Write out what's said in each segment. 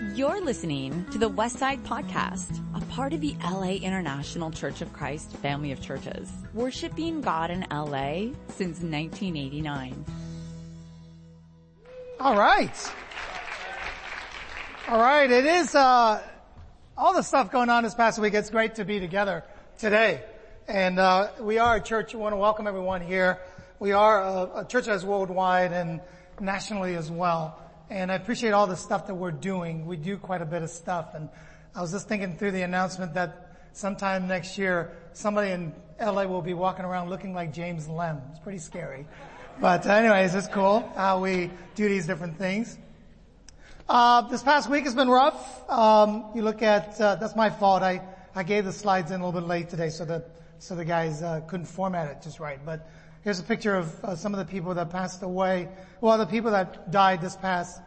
You're listening to the Westside Podcast, a part of the LA International Church of Christ family of churches, worshiping God in LA since 1989. All right. All right. It is, uh, all the stuff going on this past week. It's great to be together today. And, uh, we are a church. We want to welcome everyone here. We are a, a church that's worldwide and nationally as well. And I appreciate all the stuff that we're doing. We do quite a bit of stuff. And I was just thinking through the announcement that sometime next year, somebody in LA will be walking around looking like James Lem. It's pretty scary. But anyways, it's cool how we do these different things. Uh, this past week has been rough. Um, you look at, uh, that's my fault. I, I gave the slides in a little bit late today so that, so the guys, uh, couldn't format it just right. But Here's a picture of uh, some of the people that passed away. Well, the people that died this past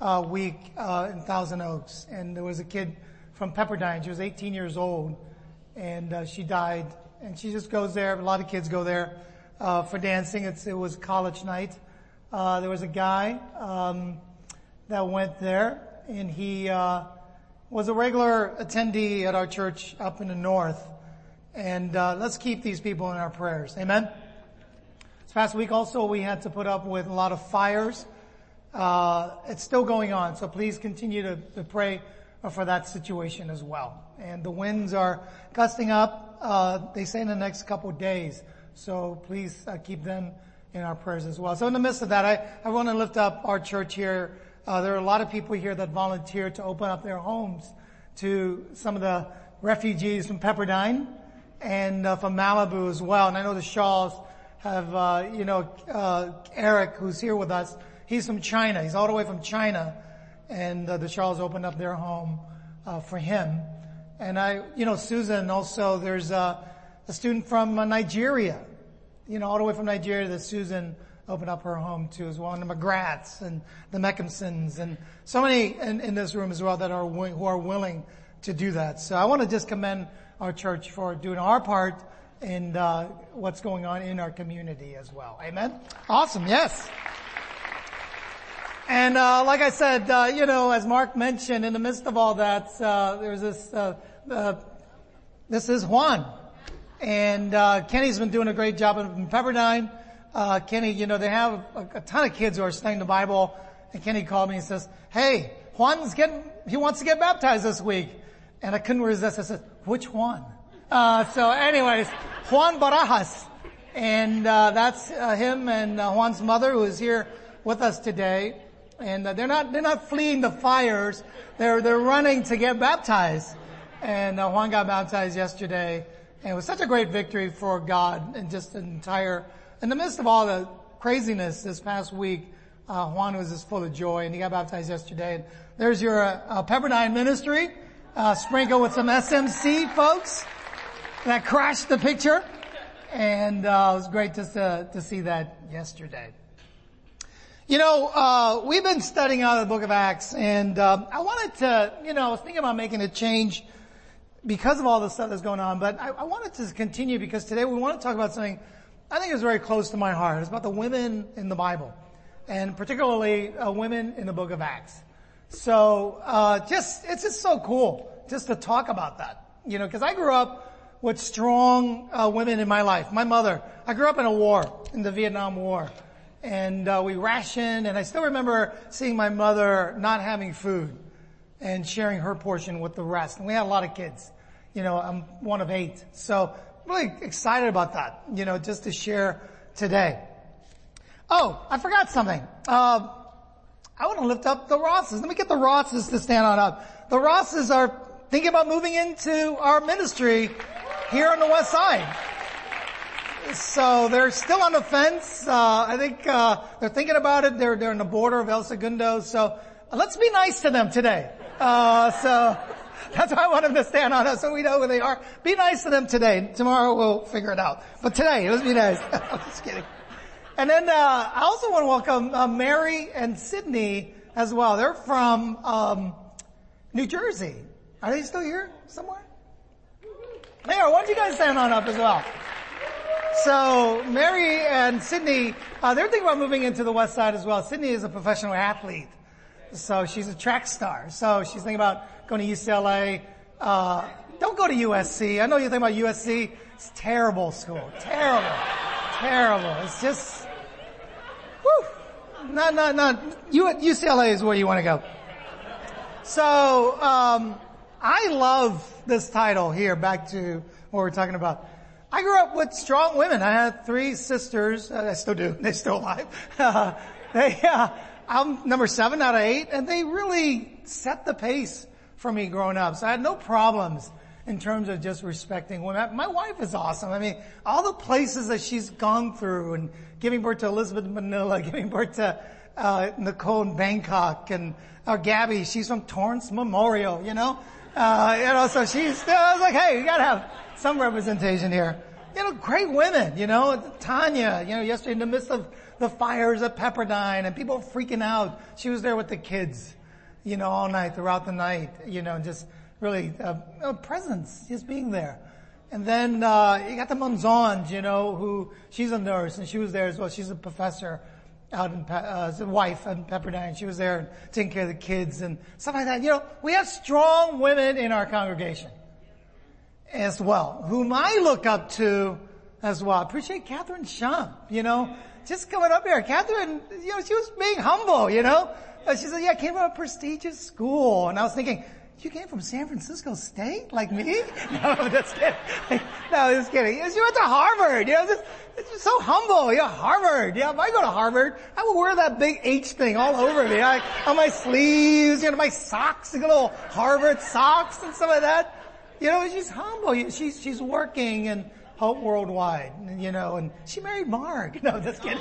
uh, week uh, in Thousand Oaks. And there was a kid from Pepperdine. She was 18 years old, and uh, she died. And she just goes there. A lot of kids go there uh, for dancing. It's, it was college night. Uh, there was a guy um, that went there, and he was a regular attendee at our church up in the north. And let's keep these people in our prayers. Amen. This past week also we had to put up with a lot of fires. Uh, it's still going on, so please continue to, to, pray for that situation as well. And the winds are gusting up, uh, they say in the next couple days. So please uh, keep them in our prayers as well. So in the midst of that, I, I want to lift up our church here. Uh, there are a lot of people here that volunteered to open up their homes to some of the refugees from Pepperdine and uh, from Malibu as well. And I know the Shaws have, uh, you know, uh, Eric, who's here with us. He's from China. He's all the way from China, and uh, the Charles opened up their home uh, for him. And I, you know, Susan. Also, there's a student from uh, Nigeria. You know, all the way from Nigeria that Susan opened up her home to as well. And the McGraths and the Meckimsons and so many in, in this room as well that are who are willing to do that. So I want to just commend our church for doing our part and uh, what's going on in our community as well. Amen. Awesome. Yes. And uh, like I said, uh, you know, as Mark mentioned, in the midst of all that, uh, there's this. Uh, uh, this is Juan, and Kenny's been doing a great job in Pepperdine. Kenny, you know, they have a, a, ton of kids who are studying the Bible, and Kenny called me and says, "Hey, Juan's getting. He wants to get baptized this week," and I couldn't resist. I said, "Which one?" Uh, so anyways, Juan Barajas. And, uh, that's uh, him and uh, Juan's mother who is here with us today. And uh, they're not, they're not fleeing the fires. They're, they're running to get baptized. And uh, Juan got baptized yesterday. And it was such a great victory for God and just an entire, in the midst of all the craziness this past week, uh, Juan was just full of joy and he got baptized yesterday. And there's your uh, Pepperdine ministry, uh, sprinkled with some SMC folks that crashed the picture. And uh, it was great just to, to see that yesterday. You know, uh, we've been studying out of the book of Acts and uh, I wanted to, you know, I was thinking about making a change because of all the stuff that's going on, but I, I wanted to continue because today we want to talk about something I think is very close to my heart. It's about the women in the Bible and particularly uh, women in the book of Acts. So, uh, just, it's just so cool just to talk about that. You know, cause I grew up with strong uh, women in my life. My mother, I grew up in a war, in the Vietnam War. And uh, we rationed, and I still remember seeing my mother not having food and sharing her portion with the rest. And we had a lot of kids. You know, I'm one of eight. So really excited about that, you know, just to share today. Oh, I forgot something. Uh, I want to lift up the Rosses. Let me get the Rosses to stand on up. The Rosses are thinking about moving into our ministry here on the west side. So they're still on the fence. Uh, I think uh, they're thinking about it. They're they're on the border of El Segundo. So let's be nice to them today. Uh, so that's why I want them to stand on us so we know who they are. Be nice to them today. Tomorrow we'll figure it out. But today, let's be nice. I'm just kidding. And then uh, I also want to welcome uh, Mary and Sydney as well. They're from um, New Jersey. Are they still here somewhere? They. Why don't you guys stand on up as well? So Mary and Sydney, uh, they're thinking about moving into the West Side as well. Sydney is a professional athlete, So she's a track star. So she's thinking about going to UCLA. Uh, don't go to USC. I know you think about USC. It's terrible school. Terrible. terrible. It's just, whew. Not, not, not, UCLA is where you want to go. So, um, I love this title here, back to what we're talking about. I grew up with strong women. I had three sisters. Uh, I still do. They're still alive. Uh, they, uh, I'm number seven out of eight, and they really set the pace for me growing up. So I had no problems in terms of just respecting women. My wife is awesome. I mean, all the places that she's gone through and giving birth to Elizabeth Manila, giving birth to uh, Nicole in Bangkok, and uh, Gabby, she's from Torrance Memorial, you know? Uh, you know, so she's, I was like, hey, you gotta have some representation here. You know, great women, you know, Tanya, you know, yesterday in the midst of the fires at Pepperdine and people freaking out, she was there with the kids, you know, all night, throughout the night, you know, just really, uh, a presence, just being there. And then, uh, you got the Monzons, you know, who, she's a nurse and she was there as well. She's a professor out in, uh, a wife in Pepperdine. She was there taking care of the kids and stuff like that. You know, we have strong women in our congregation as well, whom I look up to as well. I appreciate Catherine Shump, you know, just coming up here. Catherine, you know, she was being humble, you know. She said, yeah, I came from a prestigious school. And I was thinking, you came from San Francisco State, like me? No, I'm just kidding. No, just kidding. You went to Harvard, you know, just, it's so humble. Yeah, Harvard. Yeah, if I go to Harvard, I will wear that big H thing all over me. Like, on my sleeves, you know, my socks, like little Harvard socks and stuff like that. You know, she's humble. She's, she's working and Hope Worldwide, you know, and she married Mark. No, just kidding.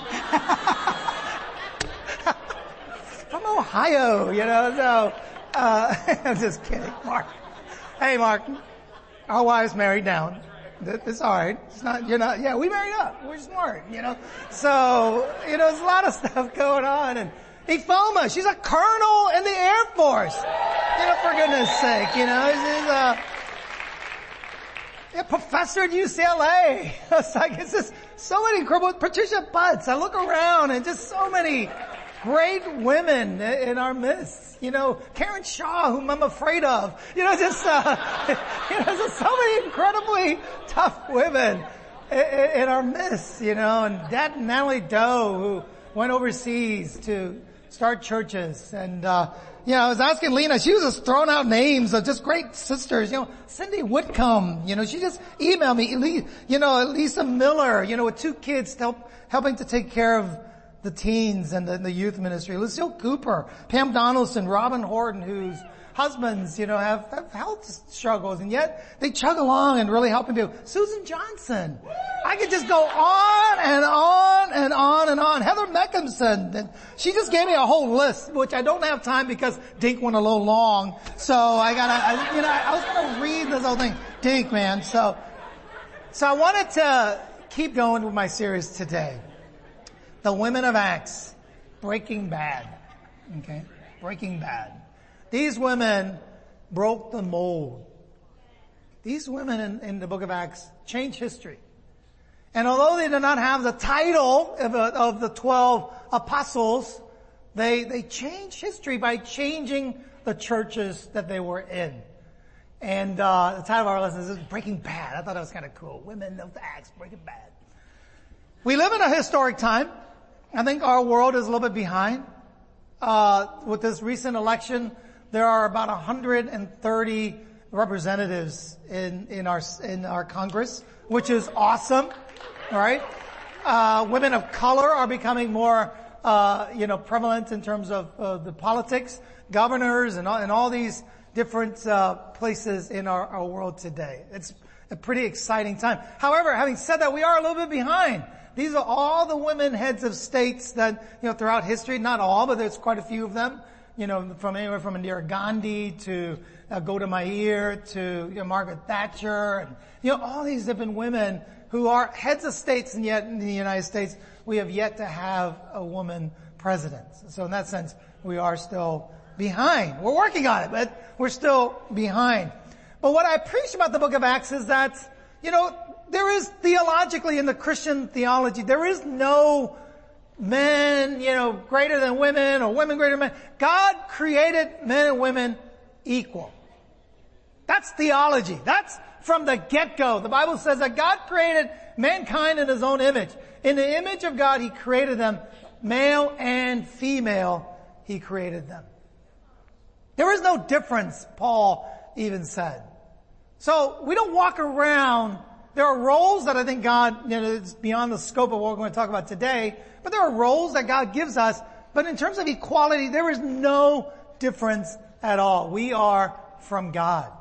From Ohio, you know, so, uh, I'm just kidding, Mark. Hey, Mark, our wives married down. It's alright. It's not, you're not, yeah, we married up. We're smart, you know. So, you know, there's a lot of stuff going on and Ifoma, she's a colonel in the Air Force. You know, for goodness sake, you know, she's a, a professor at UCLA. It's like, it's just so many incredible, Patricia Butts, I look around and just so many great women in our midst. You know, Karen Shaw, whom I'm afraid of. You know, just, uh, you know, just so many incredibly tough women in our midst, you know, and that Natalie Doe, who went overseas to start churches and, uh, you know, I was asking Lena, she was just throwing out names of just great sisters, you know, Cindy Whitcomb, you know, she just emailed me, you know, Lisa Miller, you know, with two kids help, helping to take care of the teens and the, the youth ministry. Lucille Cooper, Pam Donaldson, Robin Horton, whose husbands, you know, have, have health struggles and yet they chug along and really helping people. Susan Johnson. I could just go on and on and on and on. Heather Meckhamson. She just gave me a whole list, which I don't have time because Dink went a little long. So I gotta, I, you know, I was gonna read this whole thing. Dink, man. So, so I wanted to keep going with my series today the women of Acts, Breaking Bad. Okay? Breaking Bad. These women broke the mold. These women in, in the book of Acts changed history. And although they did not have the title of, of the 12 apostles, they, they changed history by changing the churches that they were in. And uh, the title of our lesson is Breaking Bad. I thought that was kind of cool. Women of Acts, Breaking Bad. We live in a historic time. I think our world is a little bit behind. Uh, with this recent election, there are about 130 representatives in, in our, in our Congress, which is awesome. Right? Uh, women of color are becoming more, uh, you know, prevalent in terms of the politics, governors and all, and all these different uh, places in our, our world today. It's a pretty exciting time. However, having said that, we are a little bit behind. These are all the women heads of states that, you know, throughout history, not all, but there's quite a few of them, you know, from anywhere from Indira Gandhi to uh, Golda Meir to, you know, Margaret Thatcher and, you know, all these different women who are heads of states and yet in the United States, we have yet to have a woman president. So in that sense, we are still behind. We're working on it, but we're still behind. But what I preach about the book of Acts is that, you know, there is theologically in the Christian theology, there is no men, you know, greater than women or women greater than men. God created men and women equal. That's theology. That's from the get-go. The Bible says that God created mankind in his own image. In the image of God, he created them male and female. He created them. There is no difference, Paul even said. So we don't walk around. There are roles that I think God, you know, it's beyond the scope of what we're going to talk about today, but there are roles that God gives us. But in terms of equality, there is no difference at all. We are from God.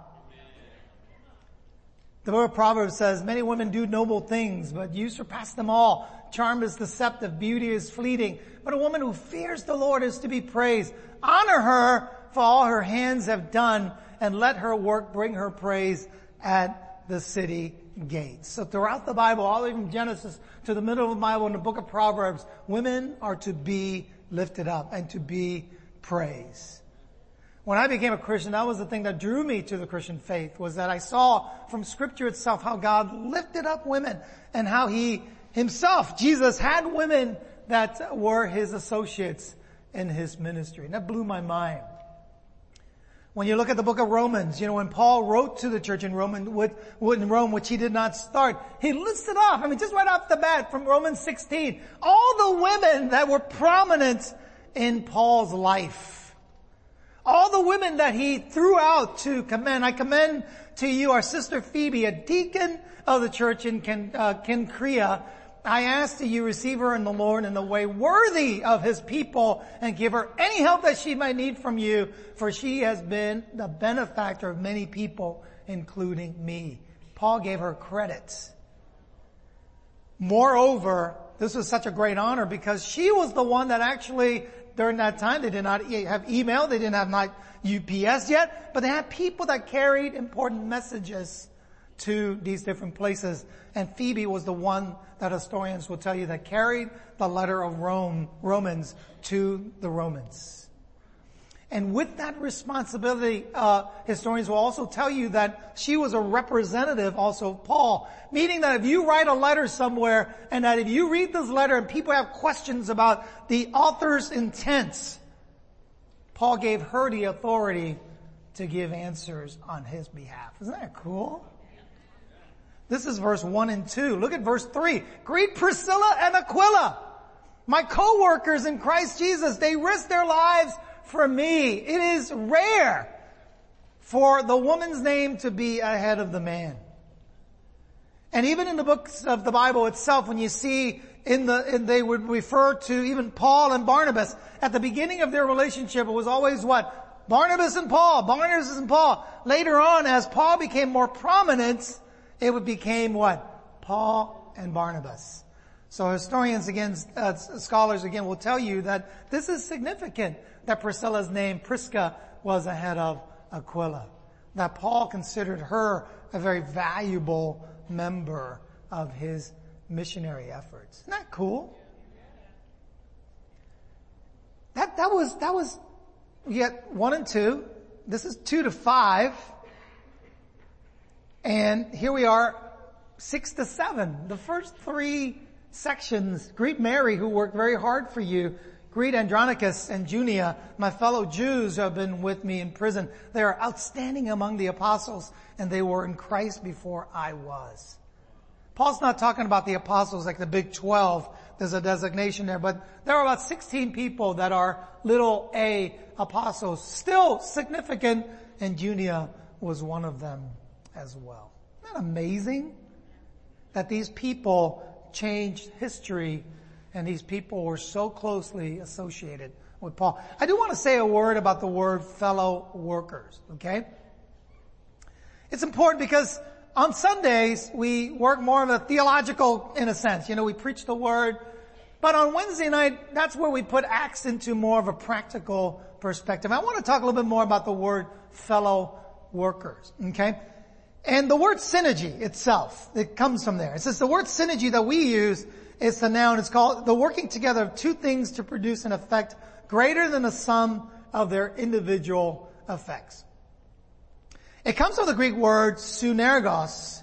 The book of Proverbs says, many women do noble things, but you surpass them all. Charm is deceptive, beauty is fleeting, but a woman who fears the Lord is to be praised. Honor her for all her hands have done and let her work bring her praise at the city gates. So throughout the Bible, all the way from Genesis to the middle of the Bible in the book of Proverbs, women are to be lifted up and to be praised. When I became a Christian, that was the thing that drew me to the Christian faith was that I saw from scripture itself how God lifted up women and how he himself, Jesus had women that were his associates in his ministry. And that blew my mind. When you look at the book of Romans, you know, when Paul wrote to the church in Rome, in Rome, which he did not start, he listed off, I mean, just right off the bat from Romans 16, all the women that were prominent in Paul's life. All the women that he threw out to commend. I commend to you our sister Phoebe, a deacon of the church in Ken, uh, I ask that you receive her in the Lord in the way worthy of his people and give her any help that she might need from you, for she has been the benefactor of many people, including me. Paul gave her credits. Moreover, this was such a great honor because she was the one that actually, during that time, they did not have email, they didn't have UPS yet, but they had people that carried important messages to these different places. And Phoebe was the one that historians will tell you that carried the letter of Rome, Romans to the Romans. And with that responsibility, uh, historians will also tell you that she was a representative also of Paul. Meaning that if you write a letter somewhere and that if you read this letter and people have questions about the author's intents, Paul gave her the authority to give answers on his behalf. Isn't that cool? This is verse 1 and 2. Look at verse 3. Greet Priscilla and Aquila, my co-workers in Christ Jesus. They risked their lives for me. It is rare for the woman's name to be ahead of the man. And even in the books of the Bible itself, when you see in the, in they would refer to even Paul and Barnabas, at the beginning of their relationship, it was always what? Barnabas and Paul, Barnabas and Paul. Later on, as Paul became more prominent, it would became what? Paul and Barnabas. So historians again, uh, scholars again will tell you that this is significant that Priscilla's name, Prisca, was ahead of Aquila. That Paul considered her a very valuable member of his missionary efforts. Isn't that cool? That, that was, that was yet one and two. This is two to five. And here we are, six to seven. The first three sections, greet Mary who worked very hard for you. Greet Andronicus and Junia, my fellow Jews who have been with me in prison. They are outstanding among the apostles and they were in Christ before I was. Paul's not talking about the apostles like the big 12. There's a designation there, but there are about 16 people that are little a apostles, still significant, and Junia was one of them as well. Isn't that amazing? That these people changed history and these people were so closely associated with Paul. I do want to say a word about the word fellow workers, okay? It's important because on Sundays we work more of a theological in a sense. You know, we preach the word, but on Wednesday night, that's where we put acts into more of a practical perspective. I want to talk a little bit more about the word fellow workers, okay? And the word synergy itself, it comes from there. It says the word synergy that we use is a noun. It's called the working together of two things to produce an effect greater than the sum of their individual effects. It comes from the Greek word synergos,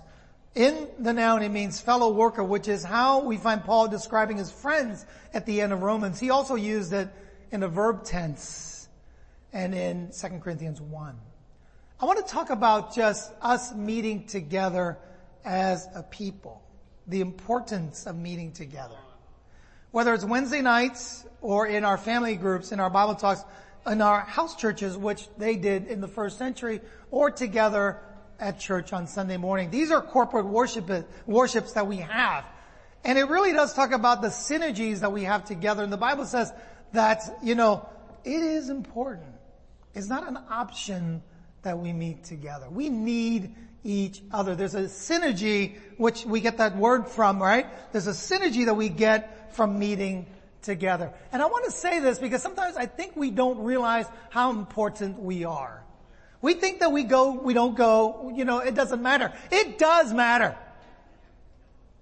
In the noun, it means fellow worker, which is how we find Paul describing his friends at the end of Romans. He also used it in the verb tense and in 2 Corinthians 1. I want to talk about just us meeting together as a people. The importance of meeting together. Whether it's Wednesday nights or in our family groups, in our Bible talks, in our house churches, which they did in the first century, or together at church on Sunday morning. These are corporate worship, worships that we have. And it really does talk about the synergies that we have together. And the Bible says that, you know, it is important. It's not an option that we meet together. We need each other. There's a synergy, which we get that word from, right? There's a synergy that we get from meeting together. And I want to say this because sometimes I think we don't realize how important we are. We think that we go, we don't go, you know, it doesn't matter. It does matter.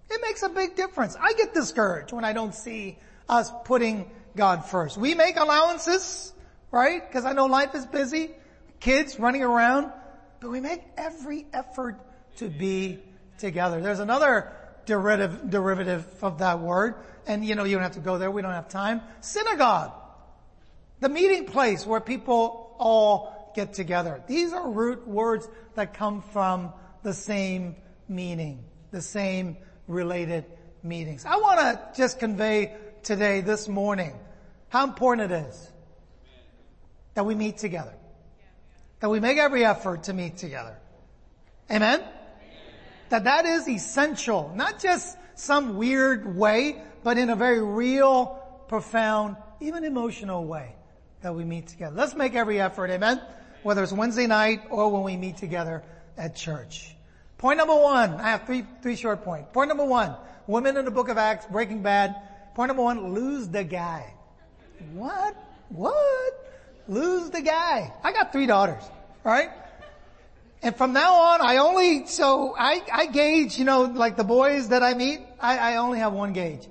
It makes a big difference. I get discouraged when I don't see us putting God first. We make allowances, right? Because I know life is busy, kids running around, but we make every effort to be together. There's another derivative, derivative of that word, and you know, you don't have to go there, we don't have time. Synagogue. The meeting place where people all get together. These are root words that come from the same meaning, the same related meanings. I want to just convey today, this morning, how important it is that we meet together. That we make every effort to meet together. Amen? Amen? That that is essential, not just some weird way, but in a very real, profound, even emotional way that we meet together. Let's make every effort. Amen? whether it's Wednesday night or when we meet together at church. Point number one, I have three, three short points. Point number one, women in the book of Acts, Breaking Bad. Point number one, lose the guy. What? What? Lose the guy. I got three daughters, right? And from now on, I only, so I, I gauge, you know, like the boys that I meet, I, I only have one gauge.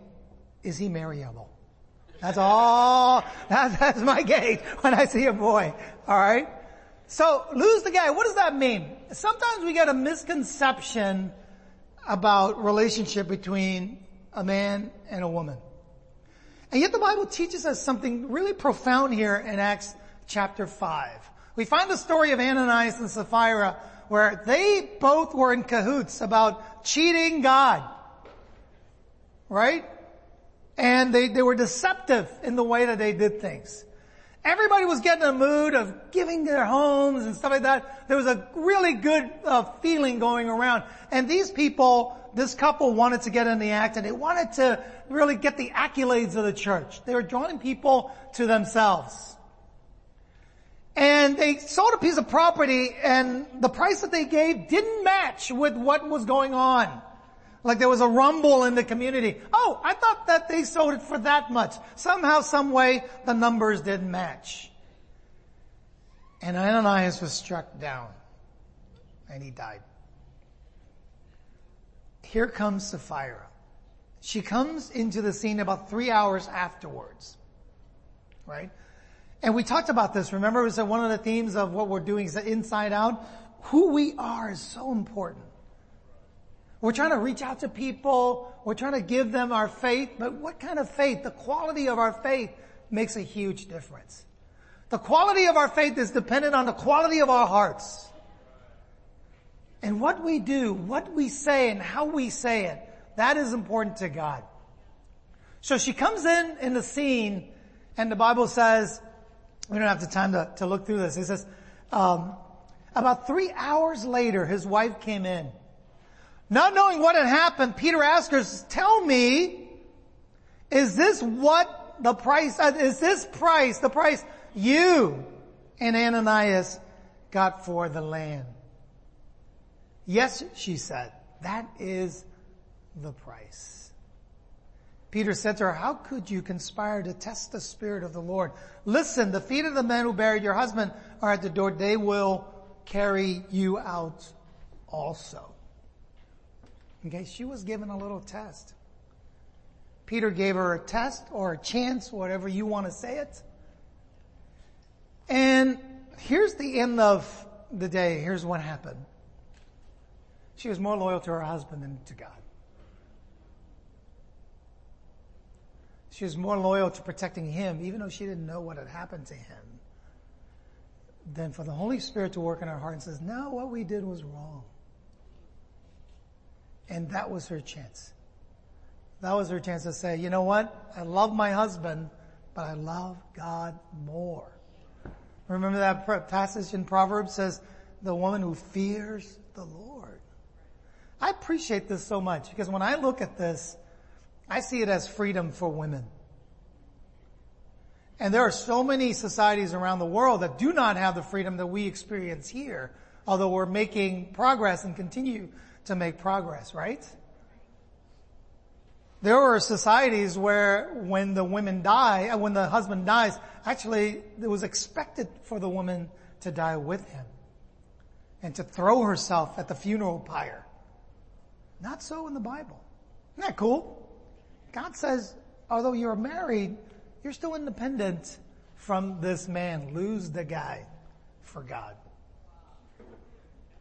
Is he marryable? That's all, that, that's my gauge when I see a boy. Alright? So lose the guy. What does that mean? Sometimes we get a misconception about relationship between a man and a woman. And yet the Bible teaches us something really profound here in Acts chapter 5. We find the story of Ananias and Sapphira where they both were in cahoots about cheating God. Right? And they, they were deceptive in the way that they did things. Everybody was getting in a mood of giving their homes and stuff like that. There was a really good uh, feeling going around. And these people, this couple wanted to get in the act and they wanted to really get the accolades of the church. They were drawing people to themselves. And they sold a piece of property and the price that they gave didn't match with what was going on. Like there was a rumble in the community. Oh, I thought that they sold it for that much. Somehow, some way, the numbers didn't match. And Ananias was struck down. And he died. Here comes Sapphira. She comes into the scene about three hours afterwards. Right? And we talked about this. Remember, it was one of the themes of what we're doing is inside out. Who we are is so important. We're trying to reach out to people. We're trying to give them our faith. But what kind of faith? The quality of our faith makes a huge difference. The quality of our faith is dependent on the quality of our hearts. And what we do, what we say and how we say it, that is important to God. So she comes in in the scene and the Bible says, we don't have the time to, to look through this. He says, um, about three hours later, his wife came in not knowing what had happened, Peter asked her, tell me, is this what the price, uh, is this price, the price you and Ananias got for the land? Yes, she said, that is the price. Peter said to her, how could you conspire to test the Spirit of the Lord? Listen, the feet of the men who buried your husband are at the door. They will carry you out also. Okay, she was given a little test. Peter gave her a test or a chance, whatever you want to say it. And here's the end of the day. Here's what happened. She was more loyal to her husband than to God. She was more loyal to protecting him, even though she didn't know what had happened to him, than for the Holy Spirit to work in her heart and says, no, what we did was wrong. And that was her chance. That was her chance to say, you know what? I love my husband, but I love God more. Remember that passage in Proverbs says, the woman who fears the Lord. I appreciate this so much because when I look at this, I see it as freedom for women. And there are so many societies around the world that do not have the freedom that we experience here, although we're making progress and continue to make progress, right? There are societies where when the women die, uh, when the husband dies, actually it was expected for the woman to die with him and to throw herself at the funeral pyre. Not so in the Bible. Isn't that cool? God says, although you're married, you're still independent from this man. Lose the guy for God.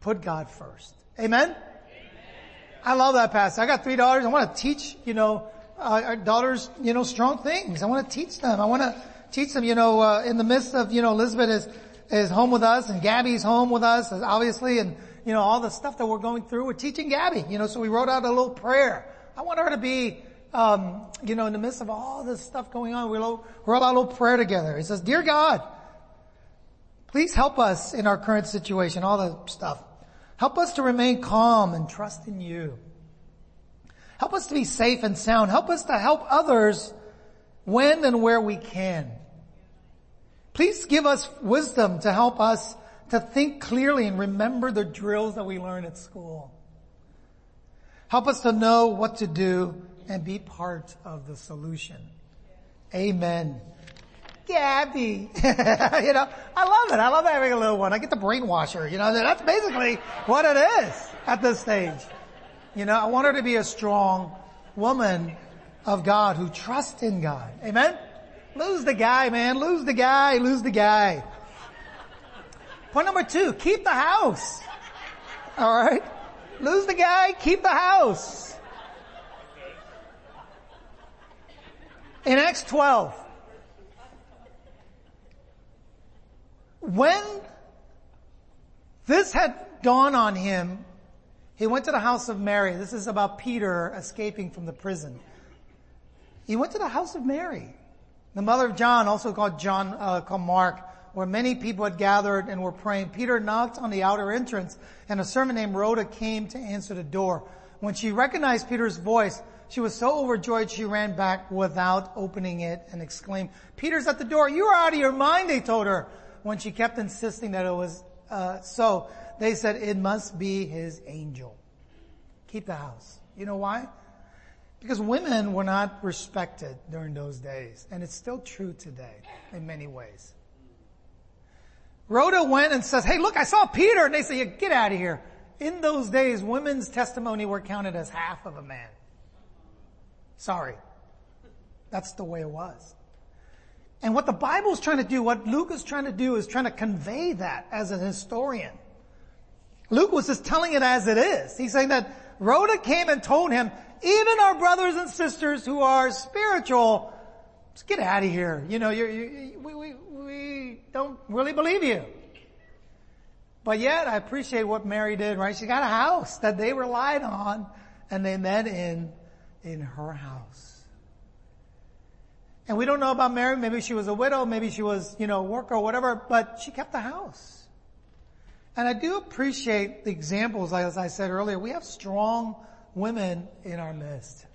Put God first. Amen? I love that passage. I got three daughters. I want to teach, you know, uh, our daughters, you know, strong things. I want to teach them. I want to teach them, you know, uh, in the midst of, you know, Elizabeth is, is home with us and Gabby's home with us, obviously, and, you know, all the stuff that we're going through. We're teaching Gabby, you know, so we wrote out a little prayer. I want her to be, um, you know, in the midst of all this stuff going on, we wrote, wrote out a little prayer together. He says, Dear God, please help us in our current situation, all the stuff. Help us to remain calm and trust in you. Help us to be safe and sound. Help us to help others when and where we can. Please give us wisdom to help us to think clearly and remember the drills that we learn at school. Help us to know what to do and be part of the solution. Amen. Gabby. you know, I love it. I love having a little one. I get the brainwash her. You know, that's basically what it is at this stage. You know, I want her to be a strong woman of God who trusts in God. Amen? Lose the guy, man. Lose the guy. Lose the guy. Point number two, keep the house. Alright? Lose the guy, keep the house. In Acts 12, When this had dawned on him, he went to the house of Mary. This is about Peter escaping from the prison. He went to the house of Mary, the mother of John, also called John, uh, called Mark, where many people had gathered and were praying. Peter knocked on the outer entrance and a servant named Rhoda came to answer the door. When she recognized Peter's voice, she was so overjoyed she ran back without opening it and exclaimed, Peter's at the door. You are out of your mind, they told her when she kept insisting that it was uh, so, they said it must be his angel. Keep the house. You know why? Because women were not respected during those days, and it's still true today in many ways. Rhoda went and says, hey look, I saw Peter, and they say, yeah, get out of here. In those days, women's testimony were counted as half of a man. Sorry. That's the way it was. And what the Bible is trying to do, what Luke is trying to do is trying to convey that as a historian. Luke was just telling it as it is. He's saying that Rhoda came and told him, even our brothers and sisters who are spiritual, just get out of here. You know, you're, you, we, we, we don't really believe you. But yet I appreciate what Mary did, right? She got a house that they relied on and they met in, in her house. And we don't know about Mary. Maybe she was a widow. Maybe she was, you know, a worker or whatever, but she kept the house. And I do appreciate the examples, as I said earlier. We have strong women in our midst.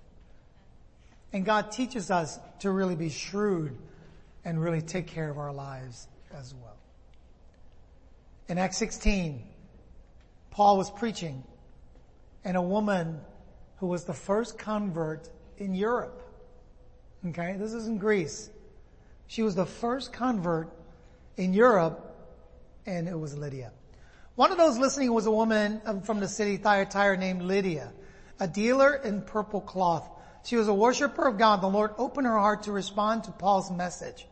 And God teaches us to really be shrewd and really take care of our lives as well. In Acts 16, Paul was preaching and a woman who was the first convert in Europe Okay, this is in Greece. She was the first convert in Europe, and it was Lydia. One of those listening was a woman um, from the city Thyatira named Lydia, a dealer in purple cloth. She was a worshiper of God. The Lord opened her heart to respond to Paul's message.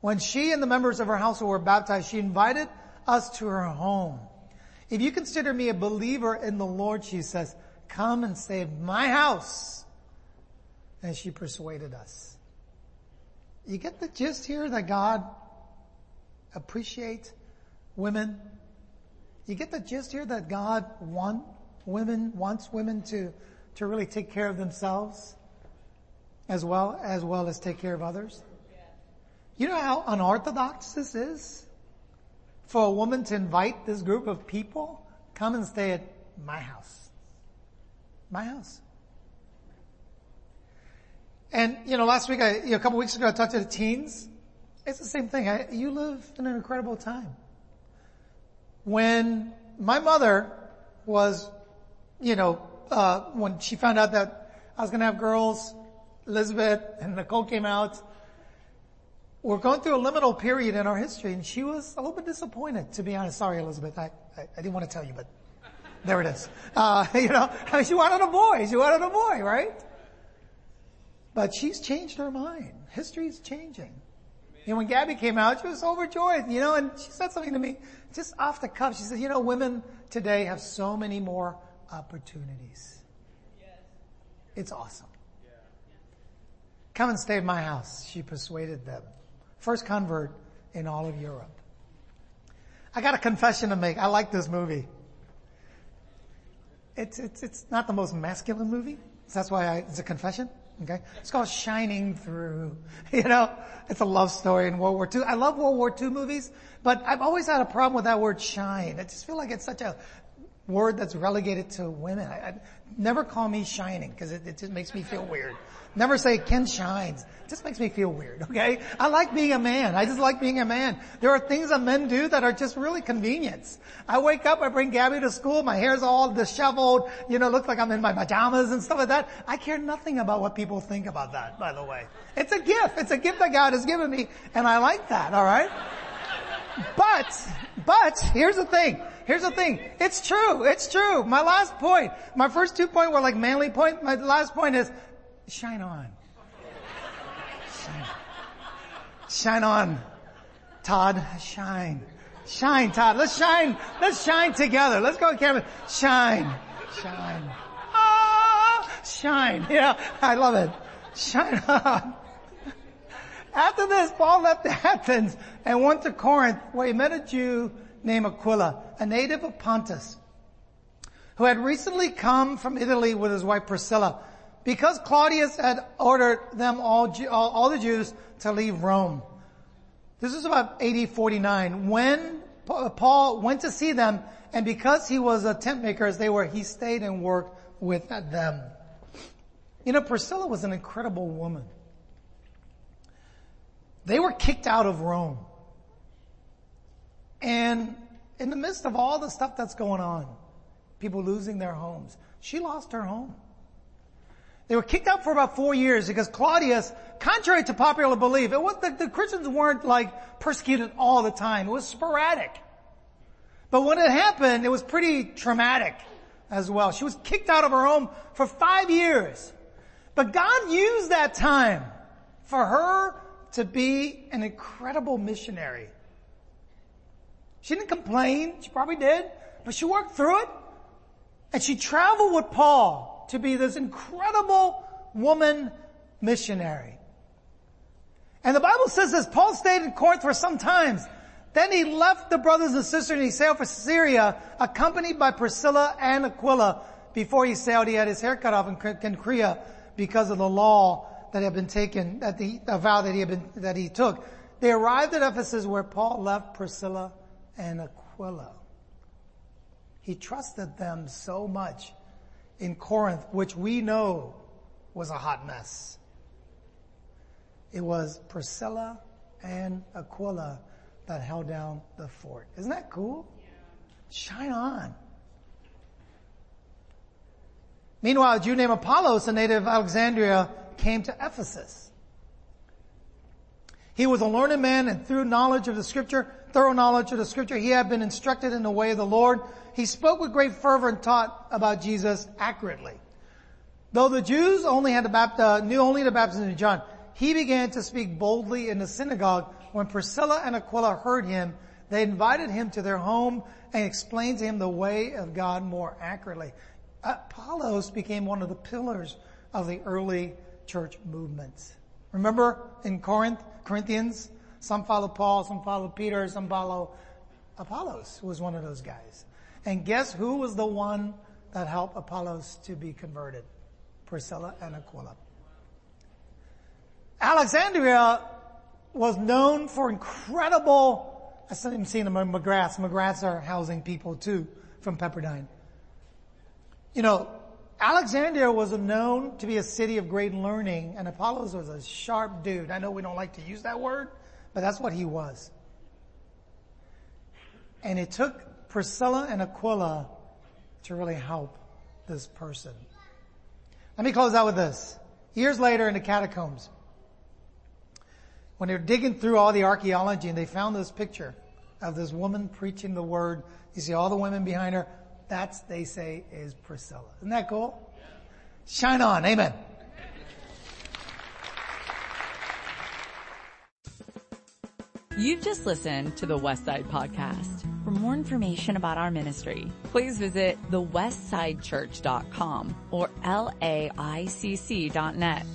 When she and the members of her household were baptized, she invited us to her home. If you consider me a believer in the Lord, she says, come and stay at my house. And she persuaded us. You get the gist here that God appreciates women? You get the gist here that God want women, wants women to, to really take care of themselves as well, as well as take care of others? You know how unorthodox this is? For a woman to invite this group of people, come and stay at my house. My house. And, you know, last week, I, you know, a couple weeks ago, I talked to the teens. It's the same thing. I, you live in an incredible time. When my mother was, you know, uh, when she found out that I was going to have girls, Elizabeth and Nicole came out, we're going through a liminal period in our history and she was a little bit disappointed, to be honest. Sorry, Elizabeth. I, I, I didn't want to tell you, but there it is. Uh, you know, she wanted a boy. She wanted a boy, right? But she's changed her mind. History's changing. You know, when Gabby came out, she was overjoyed, you know, and she said something to me just off the cuff. She said, you know, women today have so many more opportunities. It's awesome. Come and stay at my house. She persuaded them. First convert in all of Europe. I got a confession to make. I like this movie. It's, it's, it's not the most masculine movie. So that's why I, it's a confession. Okay. It's called Shining Through. You know, it's a love story in World War II. I love World War II movies, but I've always had a problem with that word shine. I just feel like it's such a word that's relegated to women. I, I never call me shining because it, it just makes me feel weird. Never say Ken shines. Just makes me feel weird, okay? I like being a man. I just like being a man. There are things that men do that are just really convenience. I wake up, I bring Gabby to school, my hair's all disheveled, you know, looks like I'm in my pajamas and stuff like that. I care nothing about what people think about that, by the way. It's a gift. It's a gift that God has given me, and I like that, alright? But, but, here's the thing. Here's the thing. It's true. It's true. My last point, my first two points were like manly point. My last point is, shine on. Shine, shine on. Todd, shine. Shine, Todd. Let's shine. Let's shine together. Let's go, Kevin. Shine. Shine. Ah, shine. Yeah, I love it. Shine on. After this, Paul left Athens and went to Corinth where he met a Jew named Aquila, a native of Pontus, who had recently come from Italy with his wife Priscilla because Claudius had ordered them all, all, all the Jews to leave Rome. This is about AD 49 when Paul went to see them and because he was a tent maker as they were, he stayed and worked with them. You know, Priscilla was an incredible woman. They were kicked out of Rome. And in the midst of all the stuff that's going on, people losing their homes, she lost her home. They were kicked out for about four years because Claudius, contrary to popular belief, it was the, the Christians weren't like persecuted all the time. It was sporadic. But when it happened, it was pretty traumatic as well. She was kicked out of her home for five years. But God used that time for her to be an incredible missionary. She didn't complain. She probably did, but she worked through it. And she traveled with Paul to be this incredible woman missionary. And the Bible says this, Paul stayed in Corinth for some times. Then he left the brothers and sisters and he sailed for Syria, accompanied by Priscilla and Aquila. Before he sailed, he had his hair cut off in Cenchreae because of the law that had been taken, that the a vow that he had been, that he took. They arrived at Ephesus where Paul left Priscilla and Aquila. He trusted them so much in Corinth, which we know was a hot mess. It was Priscilla and Aquila that held down the fort. Isn't that cool? Yeah. Shine on. Meanwhile, a Jew named Apollos, a native of Alexandria, came to Ephesus. He was a learned man and through knowledge of the scripture, thorough knowledge of the scripture, he had been instructed in the way of the Lord. He spoke with great fervor and taught about Jesus accurately. Though the Jews only had the knew only the baptism of John, he began to speak boldly in the synagogue. When Priscilla and Aquila heard him, They invited him to their home and explained to him the way of God more accurately. Apollos became one of the pillars of the early church movement. Remember in Corinth, Corinthians, some follow Paul, some follow Peter, some follow Apollos who was one of those guys. And guess who was the one that helped Apollos to be converted? Priscilla and Aquila. Alexandria was known for incredible, I saw him seeing them in McGraths. McGraths are housing people too from Pepperdine. You know, Alexandria was known to be a city of great learning and Apollos was a sharp dude. I know we don't like to use that word, but that's what he was. And it took Priscilla and Aquila to really help this person. Let me close out with this. Years later in the catacombs, when they're digging through all the archaeology and they found this picture of this woman preaching the word, you see all the women behind her, that's, they say, is Priscilla. Isn't that cool? Shine on. Amen. You've just listened to the Westside Podcast. For more information about our ministry, please visit thewestsidechurch.com or laicc.net.